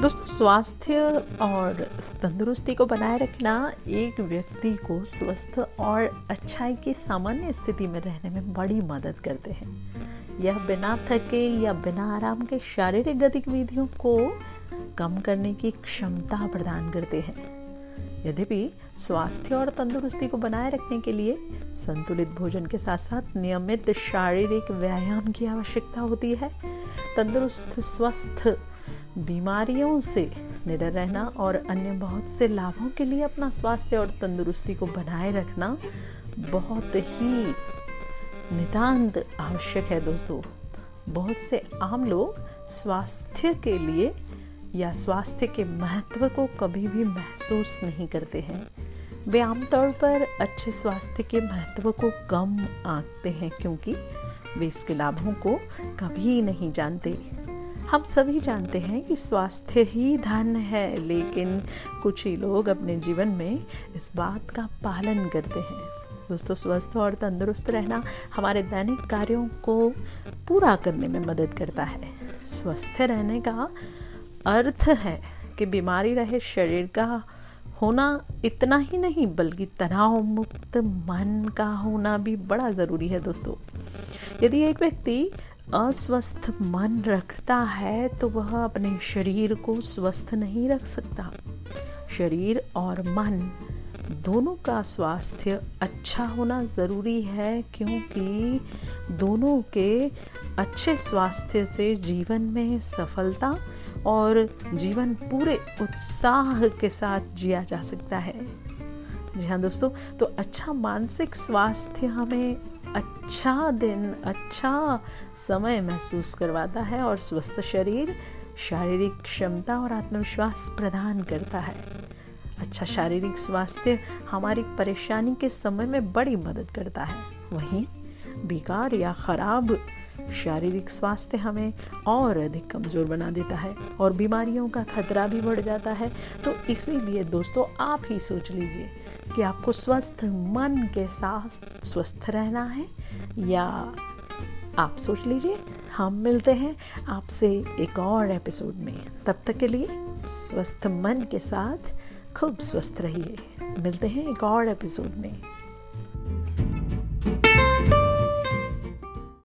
दोस्तों, स्वास्थ्य और तंदुरुस्ती को बनाए रखना एक व्यक्ति को स्वस्थ और अच्छाई की सामान्य स्थिति में रहने में बड़ी मदद करते हैं। यह बिना थके या बिना आराम के शारीरिक गतिविधियों को कम करने की क्षमता प्रदान करते हैं। यद्यपि स्वास्थ्य और तंदुरुस्ती को बनाए रखने के लिए संतुलित भोजन के साथ साथ नियमित शारीरिक व्यायाम की आवश्यकता होती है, तंदुरुस्त, स्वस्थ बीमारियों से निडर रहना और अन्य बहुत से लाभों के लिए अपना स्वास्थ्य और तंदुरुस्ती को बनाए रखना बहुत ही नितांत आवश्यक है दोस्तों। बहुत से आम लोग स्वास्थ्य के लिए या स्वास्थ्य के महत्व को कभी भी महसूस नहीं करते हैं। वे आमतौर पर अच्छे स्वास्थ्य के महत्व को कम आंकते हैं क्योंकि वे इसके लाभों को कभी नहीं जानते। हम सभी जानते हैं कि स्वास्थ्य ही धन है, लेकिन कुछ ही लोग अपने जीवन में इस बात का पालन करते हैं। दोस्तों, स्वस्थ और तंदुरुस्त रहना हमारे दैनिक कार्यों को पूरा करने में मदद करता है। स्वस्थ रहने का अर्थ है कि बीमारी रहे शरीर का होना इतना ही नहीं, बल्कि तनाव मुक्त मन का होना भी बड़ा ज़रूरी है, दोस्तों। यदि एक व्यक्ति अस्वस्थ मन रखता है तो वह अपने शरीर को स्वस्थ नहीं रख सकता। शरीर और मन दोनों का स्वास्थ्य अच्छा होना ज़रूरी है, क्योंकि दोनों के अच्छे स्वास्थ्य से जीवन में सफलता और जीवन पूरे उत्साह के साथ जिया जा सकता है। जी हाँ दोस्तों तो अच्छा मानसिक स्वास्थ्य हमें अच्छा दिन अच्छा समय महसूस करवाता है और स्वस्थ शरीर शारीरिक क्षमता और आत्मविश्वास प्रदान करता है। अच्छा शारीरिक स्वास्थ्य हमारी परेशानी के समय में बड़ी मदद करता है। वहीं, बेकार या ख़राब शारीरिक स्वास्थ्य हमें और अधिक कमज़ोर बना देता है और बीमारियों का खतरा भी बढ़ जाता है। तो इसीलिए दोस्तों, आप ही सोच लीजिए कि आपको स्वस्थ मन के साथ स्वस्थ रहना है या आप सोच लीजिए, हम मिलते हैं आपसे एक और एपिसोड में। तब तक के लिए स्वस्थ मन के साथ खूब स्वस्थ रहिए। मिलते हैं एक और एपिसोड में।